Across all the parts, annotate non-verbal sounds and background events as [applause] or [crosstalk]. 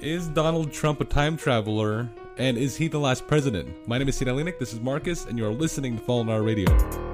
Is Donald Trump a time traveler? And is he the last president? My name is Alinik, this is Marcus, and you are listening to Fallen Hour Radio.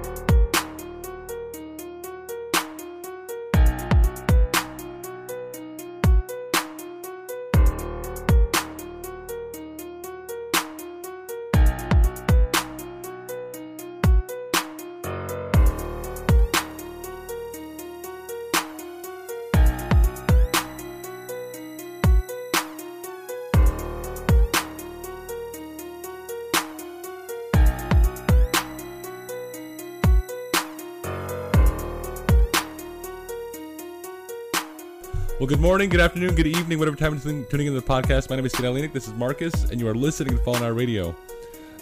Well, good morning, good afternoon, good evening, whatever time you're tuning into the podcast. My name is Sid Alinik, this is Marcus, and you are listening to Fallen Hour Radio.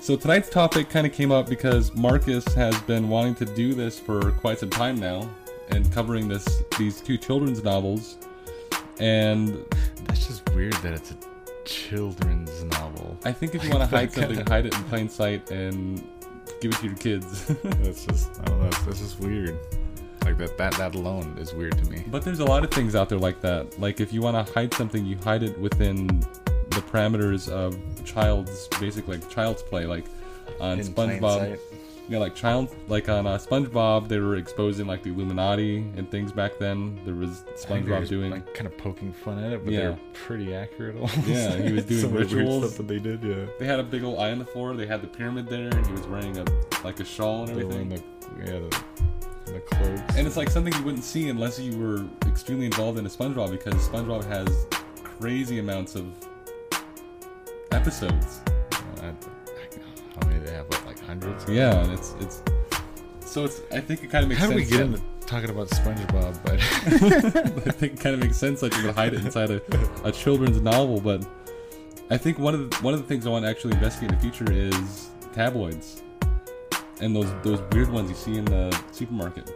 So tonight's topic kind of came up because Marcus has been wanting to do this for quite some time now, and covering this these two children's novels, and That's just weird that it's a children's novel. I think if you want to [laughs] hide something, hide it in plain sight and give it to your kids. [laughs] That's just I don't know. That's, that's just weird. Like that, that that alone is weird to me. But there's a lot of things out there like that. Like if you want to hide something, you hide it within the parameters of child's basic like child's play. Like on In plain SpongeBob, you know, like child like on uh, SpongeBob, they were exposing like the Illuminati and things back then. There was I think they're SpongeBob just, doing like kind of poking fun at it, but Yeah. they're pretty accurate. Almost. Yeah, he was [laughs] doing Some of the weird rituals. stuff that they did. Yeah, They had a big old eye on the floor. They had the pyramid there, and he was wearing a like a shawl and they were in everything. the yeah the, the cloaks. And it's like something you wouldn't see unless you were extremely involved in a SpongeBob because SpongeBob has crazy amounts of episodes. How many they have? What, like hundreds? Yeah, and it's it's so it's. I think it kind of makes sense. How do we get that- into talking about SpongeBob? But [laughs] I think it kind of makes sense that you would hide it inside a, a children's novel, but I think one of the, one of the things I want to actually investigate in the future is tabloids and those those weird ones you see in the supermarket.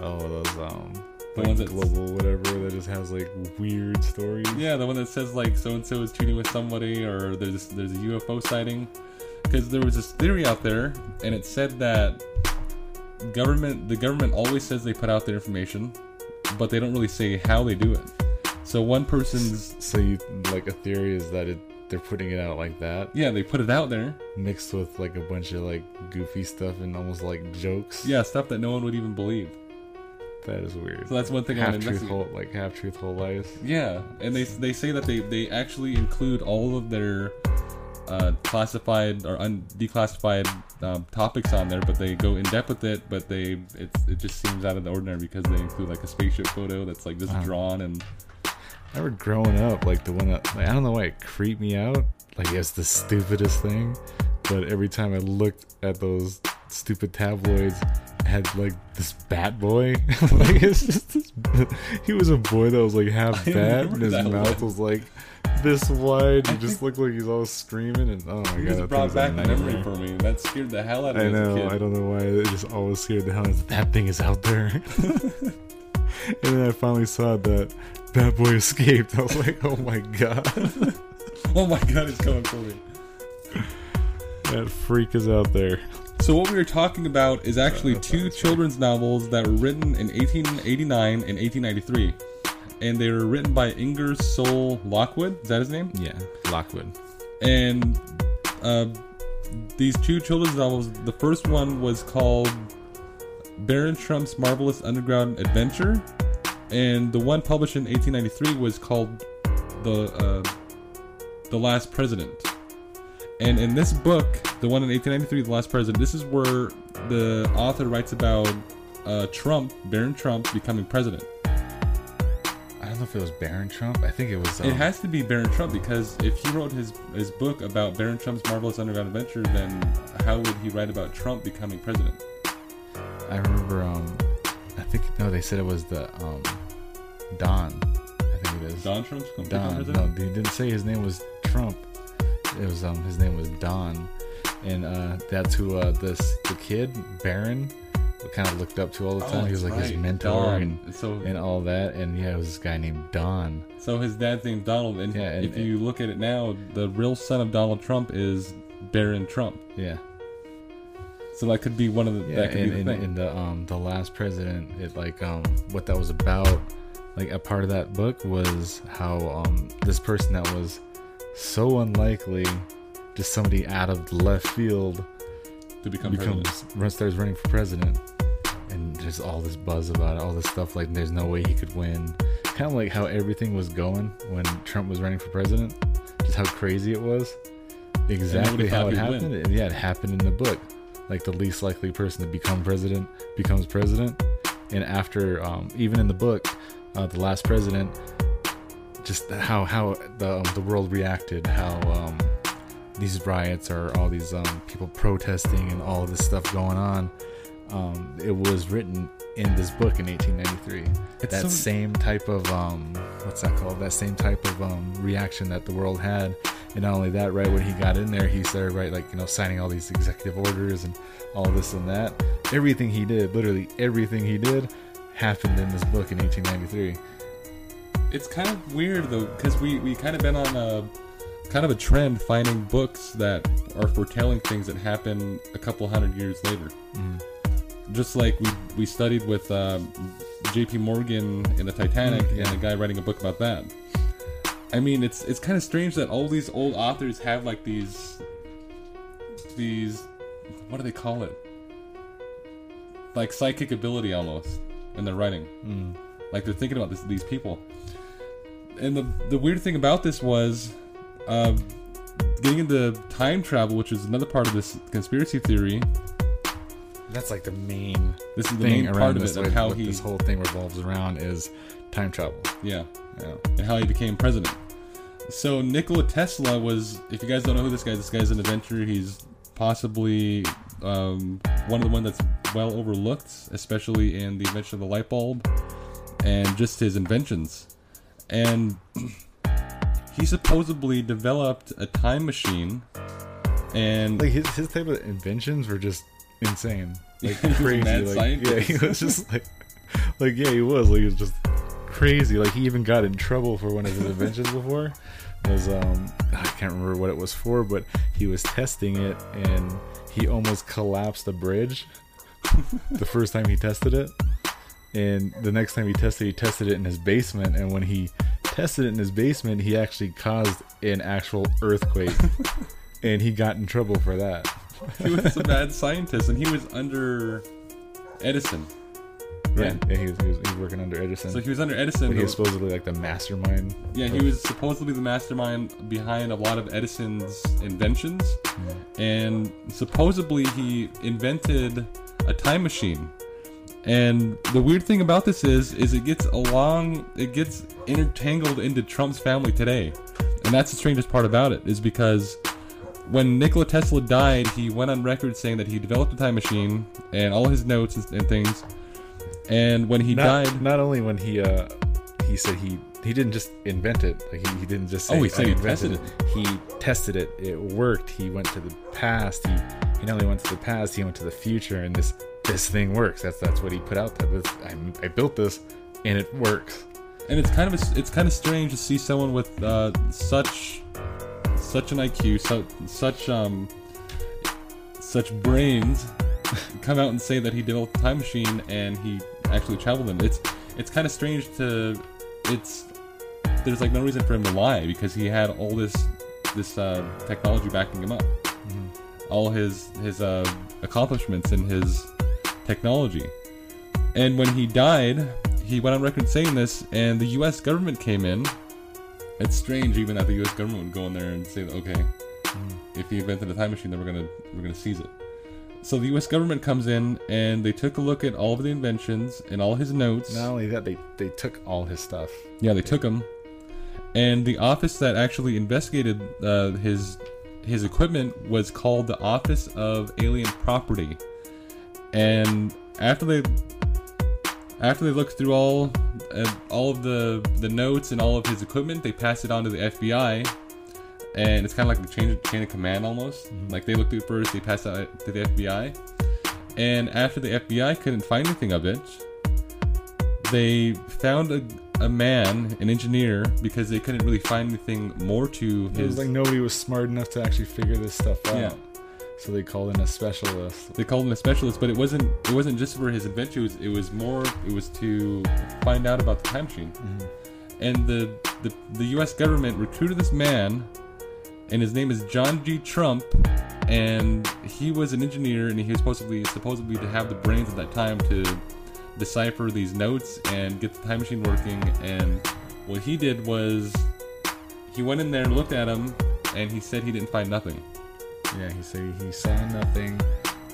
oh, those um. The like ones that- global whatever that just has like weird stories. Yeah, the one that says like so and so is cheating with somebody, or there's there's a UFO sighting. Because there was this theory out there, and it said that government the government always says they put out their information, but they don't really say how they do it. So one person's So you like a theory is that it they're putting it out like that, yeah they put it out there, mixed with like a bunch of like goofy stuff and almost like jokes. yeah stuff that no one would even believe. that is weird. So that's one thing I half truth, whole like half truth, whole lies. Yeah, and they they say that they they actually include all of their uh, classified or un- declassified um, topics on there, but they go in depth with it. But they it it just seems out of the ordinary because they include like a spaceship photo that's like just Wow. drawn and I remember growing up, like the one that like, I don't know why it creeped me out. Like it's the stupidest thing, but every time I looked at those stupid tabloids, had like this bat boy. [laughs] like it's just this, he was a boy that was like half [laughs] I bat, and his mouth one. was like this wide. He just looked like he's all screaming, and oh my it god, just brought a back the memory for me. That scared the hell out of I me a know. I don't know why. It just always scared the hell out of me. That thing is out there. [laughs] [laughs] and then I finally saw that Bat Boy escaped. [laughs] I was like, oh my god. [laughs] oh my god, it's coming for me. that freak is out there. So what we are talking about is actually two children's novels that were written in 1889 and 1893, and they were written by Inger Ingersoll Lockwood. Is that his name? Yeah, Lockwood. And uh, these two children's novels. The first one was called Baron Trump's Marvelous Underground Adventure, and the one published in 1893 was called the uh, the Last President. And in this book, the one in 1893, The Last President, this is where the author writes about uh, Trump, Baron Trump, becoming president. I don't know if it was Baron Trump. I think it was. Um, It has to be Baron Trump because if he wrote his his book about Baron Trump's marvelous underground adventure, then how would he write about Trump becoming president? I remember. Um, I think no, they said it was the um, Don. I think it is Don Trump's Don. No, he didn't say his name was Trump. It was um, his name was Don, and uh, that's who uh, this the kid Baron kind of looked up to all the time. he was like his Oh, mentor Don. and so and all that. And yeah, it was this guy named Don. so his dad's named Donald, and, Yeah, and- if you look at it now, the real son of Donald Trump is Baron Trump. Yeah, So that could be one of the yeah. that could And, be the and, thing. and the um the last president, it like um what that was about. like a part of that book was how um this person that was so unlikely, just somebody out of left field to become becomes president. starts running for president, and there's all this buzz about it, all this stuff like there's no way he could win. Kind of like how everything was going when Trump was running for president, just how crazy it was. Exactly how it he'd win. happened. Yeah, it happened in the book. Like the least likely person to become president becomes president, and after um, even in the book, uh, the last president, just how how the um, the world reacted, how um, these riots or all these um, people protesting and all this stuff going on. Um, it was written in this book in 1893. It's that so- same type of um, what's that called? That same type of um, reaction that the world had. And not only that, right when he got in there, he started right like you know signing all these executive orders and all this and that. Everything he did, literally everything he did, happened in this book in 1893. It's kind of weird though, because we we kind of been on a kind of a trend finding books that are foretelling things that happen a couple hundred years later. Mm. Just like we we studied with um, J.P. Morgan in the Titanic, Mm, yeah. and a guy writing a book about that. I mean, it's it's kind of strange that all these old authors have like these these what do they call it? Like psychic ability almost in their writing. Mm. Like they're thinking about this, these people. And the the weird thing about this was, uh, getting into time travel, which is another part of this conspiracy theory. That's like the main This is the thing main around part of it, of how he, this whole thing revolves around is time travel. yeah, Yeah. and how he became president. So Nikola Tesla was, if you guys don't know who this guy is, this guy's an inventor. He's possibly um, one of the ones that's well overlooked, especially in the invention of the light bulb and just his inventions. And [clears throat] he supposedly developed a time machine, and Like his his type of inventions were just insane, like [laughs] He was a crazy. like, yeah, he was just like, like yeah, he was. Like he was just crazy. Like he even got in trouble for one of his inventions before. Was um I can't remember what it was for, but he was testing it and he almost collapsed a bridge the first time he tested it. And the next time he tested, he tested it in his basement. And when he tested it in his basement, he actually caused an actual earthquake. [laughs] and he got in trouble for that. he was a [laughs] bad scientist, and he was under Edison. Yeah, yeah he, was, he, was, he was working under Edison. So he was under Edison. but he was supposedly like the mastermind. Yeah, he was supposedly the mastermind behind a lot of Edison's inventions, and supposedly he invented a time machine. And the weird thing about this is, is it gets along, it gets intertangled into Trump's family today, and that's the strangest part about it, is because when Nikola Tesla died, he went on record saying that he developed a time machine and all his notes and, and things. And when he not, died, Not only when he uh he said he he didn't just invent it. Like he, he didn't just say Oh, he said he invented tested it. He tested it. It worked. He went to the past. He he not only went to the past, he went to the future, and this this thing works. That's that's what he put out there. This, I, I built this, and it works. and it's kind of a, it's kind of strange to see someone with uh, such such an IQ, so, such um such brains [laughs] come out and say that he developed a time machine and he actually traveled in it. It's it's kind of strange to it's there's like no reason for him to lie because he had all this this uh, technology backing him up, all his his uh, accomplishments in his technology. And when he died, he went on record saying this, and the U.S. government came in. It's strange, even that the U.S. government would go in there and say, "Okay, if he invented a time machine, then we're gonna we're gonna seize it." So the U.S. government comes in and they took a look at all of the inventions and all his notes. Not only that, they they took all his stuff. Yeah, they took him, and the office that actually investigated uh, his his equipment was called the Office of Alien Property. And after they after they looked through all uh, all of the the notes and all of his equipment, they passed it on to the FBI. And it's kind of like the chain, chain of command almost. Mm-hmm. Like they looked through it first, they passed it to the FBI. And after the FBI couldn't find anything of it, they found a, a man, an engineer, because they couldn't really find anything more to his. It was like nobody was smart enough to actually figure this stuff out. yeah. So they called in a specialist. They called him a specialist, but it wasn't. It wasn't just for his adventures. It was more. It was to find out about the time machine. Mm-hmm. And the, the the U.S. government recruited this man, and his name is John G. Trump, and he was an engineer, and he was supposedly supposedly to have the brains at that time to decipher these notes and get the time machine working. And what he did was, he went in there, and looked at him, and he said he didn't find nothing. Yeah, he said he saw nothing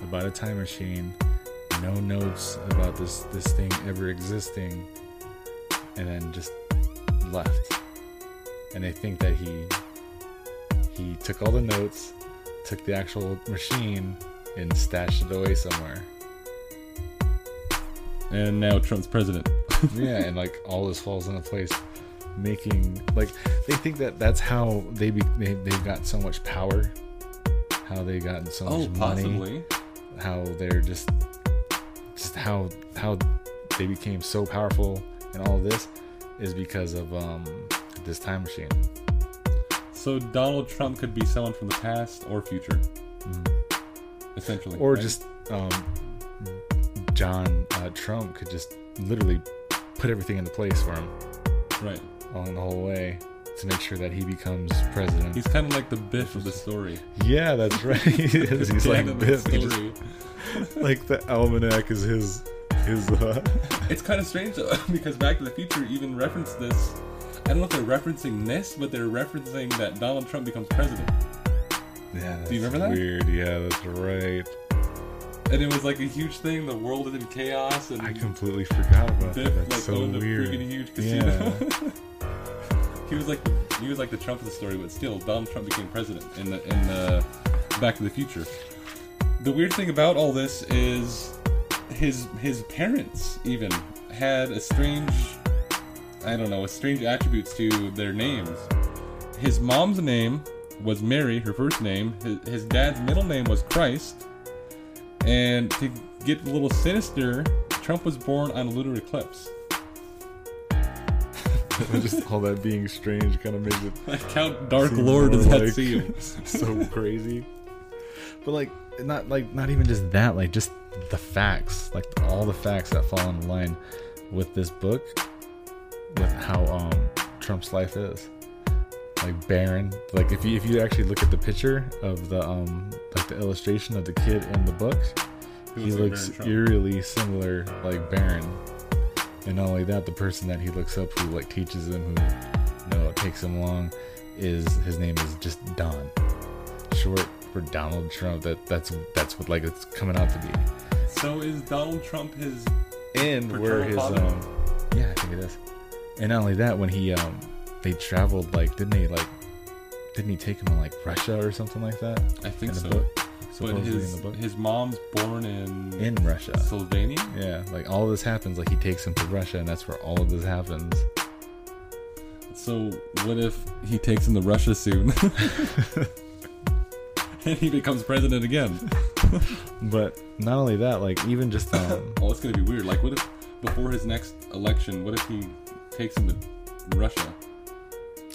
about a time machine, no notes about this this thing ever existing, and then just left. And they think that he he took all the notes, took the actual machine, and stashed it away somewhere. And now Trump's president. [laughs] yeah, and like all this falls into place, making like they think that that's how they be they they got so much power, how they gotten so Oh, much money. possibly. how they're just just how how they became so powerful and all this is because of um this time machine So Donald Trump could be someone from the past or future, essentially. or right? just um john uh, trump could just literally put everything into place for him right. along the whole way to make sure that he becomes president He's kind of like the Biff of the story. yeah that's right [laughs] he is. he's like Biff. Just- story. [laughs] like the almanac is his his uh It's kind of strange though, [laughs] because Back to the Future even referenced this. I don't know if they're referencing this, but they're referencing that Donald Trump becomes president, yeah Do you remember that? weird yeah that's right and it was like a huge thing. The world is in chaos, and i completely forgot about Biff that that's like so owned a weird freaking huge casino. yeah [laughs] he was like he was like the Trump of the story, but still, Donald Trump became president in the in the Back to the Future. The weird thing about all this is his his parents even had a strange I don't know, a strange attributes to their names. His mom's name was Mary, her first name. His, his dad's middle name was Christ. And to get a little sinister, Trump was born on a lunar eclipse. [laughs] just all that being strange kind of makes it [laughs] Like how Dark Lord more that seem? [laughs] so crazy. But like, not like not even just that. Like just the facts, like all the facts that fall in line with this book, how um Trump's life is. Like barren. Like if you if you actually look at the picture of the um like the illustration of the kid in the book, he looks looks eerily similar like Baron. And not only that, the person that he looks up who like teaches him, who you know takes him along, is his name is just Don, short for Donald Trump. That that's that's what like it's coming out to be. So is Donald Trump his And where his father? um, yeah, I think it is. And not only that, when he um, they traveled like didn't they like, didn't he take him to like Russia or something like that? I think in the so. book, But his in the book. his mom's born in in Russia. Slovenia. Yeah, like all this happens. Like he takes him to Russia, and that's where all of this happens. So what if he takes him to Russia soon? [laughs] and he becomes president again. [laughs] But not only that, like even just [laughs] um, Oh, it's gonna be weird. Like, what if before his next election, what if he takes him to Russia?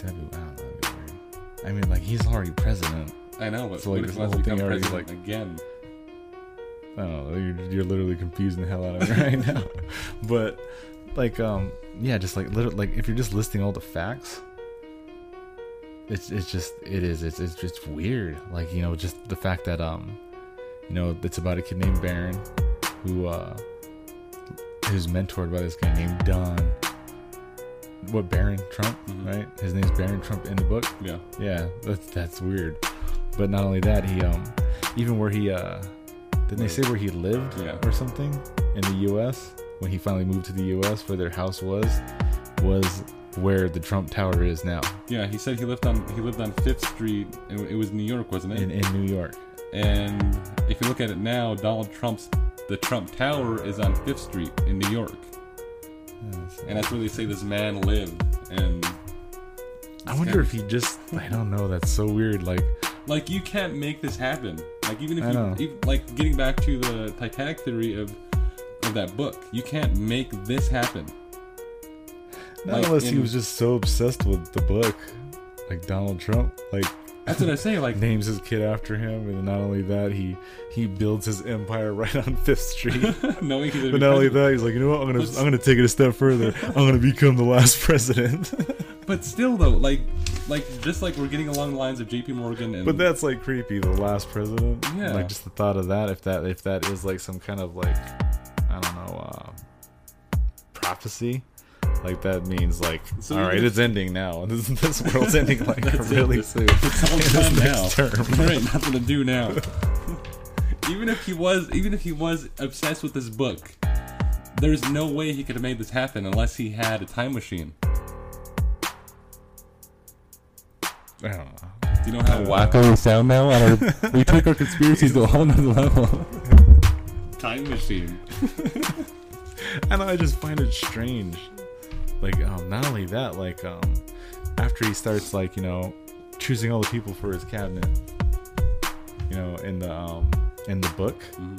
that'd be, wow, that'd be weird. I mean, like he's already president. I know, but So, what like, if this he wants whole to thing become already, president like- again? I don't know. You're, you're literally confusing the hell out of me [laughs] right now. But like, um, yeah, just like literally, like if you're just listing all the facts, it's it's just it is it's it's just weird. Like you know, just the fact that um, you know, it's about a kid named Baron who uh, who's mentored by this guy named Don. What Baron Trump, Mhm. right? His name's Baron Trump in the book. Yeah. Yeah, that's that's weird. But not only that, he um even where he uh didn't they say where he lived Yeah. or something in the US when he finally moved to the US where their house was was where the Trump Tower is now Yeah, he said he lived on he lived on Fifth Street. It, it was New York, wasn't it? in, in New York. and if you look at it now, Donald Trump's the Trump Tower is on Fifth Street in New York, and that's where they say this man lived. And I wonder if he just I don't know, that's so weird like like you can't make this happen. Like even if I you know. even, like getting back to the Titanic theory of of that book, you can't make this happen. not like unless he was just so obsessed with the book like Donald Trump like That's what I say. Like, names his kid after him, and not only that, he he builds his empire [laughs] right on Fifth Street. [laughs] he's gonna but not only that, he's like, you know what? I'm gonna I'm gonna take it a step further. I'm gonna become the last president. [laughs] But still, though, like, like just like we're getting along the lines of J.P. Morgan and but that's like creepy. The last president. Yeah. Like just the thought of that. If that if that is like some kind of like I don't know uh, prophecy. Like that means like, So all even right, it's ending now. [laughs] This, this world's ending like [laughs] That's it. really soon. it's all [laughs] done now. next term. There nothing to do now. even if he was, even if he was obsessed with this book, there's no way he could have made this happen unless he had a time machine. I don't know. Do you know how wacko we sound now? On our, we took our conspiracies to a whole nother level. time machine. And I just find it strange. Like, um, not only that, like, um, after he starts, like, you know, choosing all the people for his cabinet, you know, in the um, in the book, Mhm.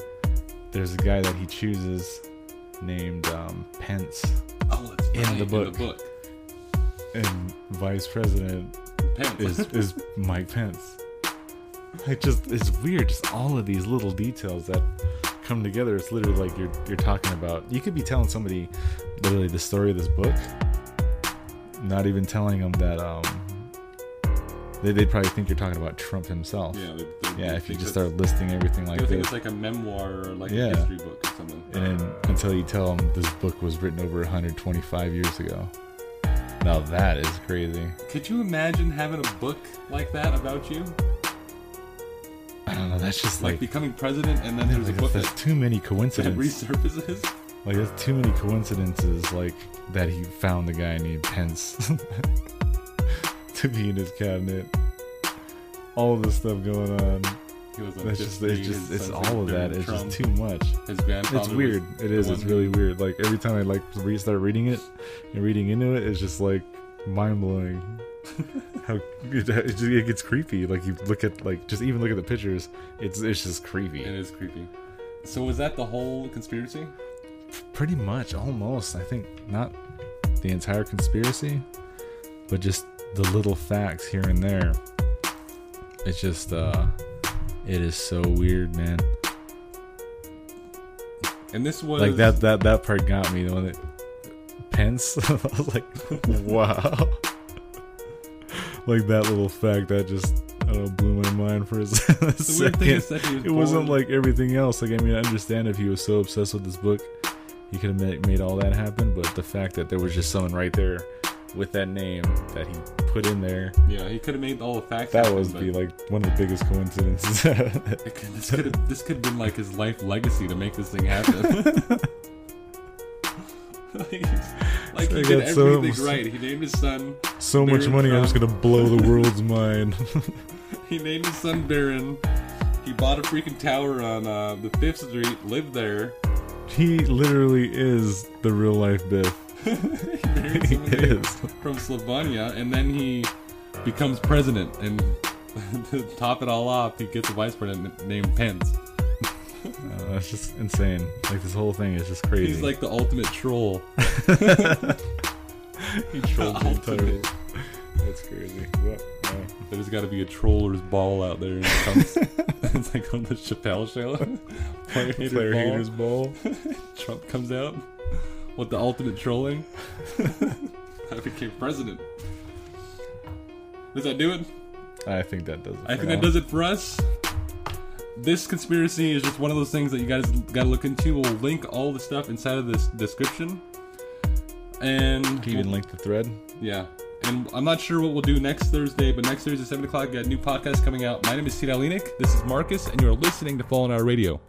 there's a guy that he chooses named um, Pence, Oh, it's In right, the book. In the book. and vice president Pence. is is Mike Pence. It just it's weird, just all of these little details that come together. It's literally like you're you're talking about. You could be telling somebody literally the story of this book, not even telling them that um they they'd probably think you're talking about Trump himself. yeah, they, they, Yeah, they if you just start listing everything like think this, it's like a memoir or like a history book or something. and until you tell them this book was written over 125 years ago. Now that is crazy. Could you imagine having a book like that about you? I don't know. That's just Like, like, becoming president and then there's a book that's that, too many that coincidences. resurfaces? Like there's too many coincidences like that he found the guy named Pence [laughs] to be in his cabinet. All of this stuff going on. He was That's just it's just it's all of that. It's just too much. It's weird. It is. It's really weird. Like every time I like re- start reading it and reading into it, it's just like mind blowing. [laughs] How it, it gets creepy. Like you look at like just even look at the pictures. It's it's just creepy. It is creepy. So was that the whole conspiracy? Pretty much, almost. I think not the entire conspiracy, but just the little facts here and there. It's just, uh, it is so weird, man. And this was Like that, that, that part got me. The one that Pence, [laughs] I was like, wow. [laughs] like that little fact that just, I don't know, blew my mind for a [laughs] The weird thing second. is that he was It wasn't like everything else. Like, I mean, I understand if he was so obsessed with this book, he could have made, all that happen. But the fact that there was just someone right there with that name that he put in there, yeah, he could have made all the facts. that was be like one of the biggest coincidences. [laughs] this could have this could have been like his life legacy to make this thing happen. like, [laughs] [laughs] like he did got so- everything right. He named his son. so much Barron money, I'm just gonna blow the world's mind. He named his son Barron. He bought a freaking tower on uh, the Fifth Street. Lived there. He literally is the real life Biff. [laughs] he is. from Slovenia, and then he becomes president. And [laughs] to top it all off, he gets a vice president named Pence. Uh, that's just insane. Like this whole thing is just crazy. He's like the ultimate troll. [laughs] he trolled the entire world. That's crazy. What? [laughs] There's got to be a troller's ball out there. And it comes, [laughs] it's like on the Chappelle show. [laughs] Player hater player ball. haters ball. Trump comes out with the ultimate trolling. I became president. Does that do it? I think that does it. I think now. that does it for us. This conspiracy is just one of those things that you guys got to look into. We'll link all the stuff inside of this description. And Can you even link the thread? yeah. And I'm not sure what we'll do next Thursday, but next Thursday, 7 o'clock, we got a new podcast coming out. My name is Tita Lenik. This is Marcus, and you're listening to Fallen Hour Radio.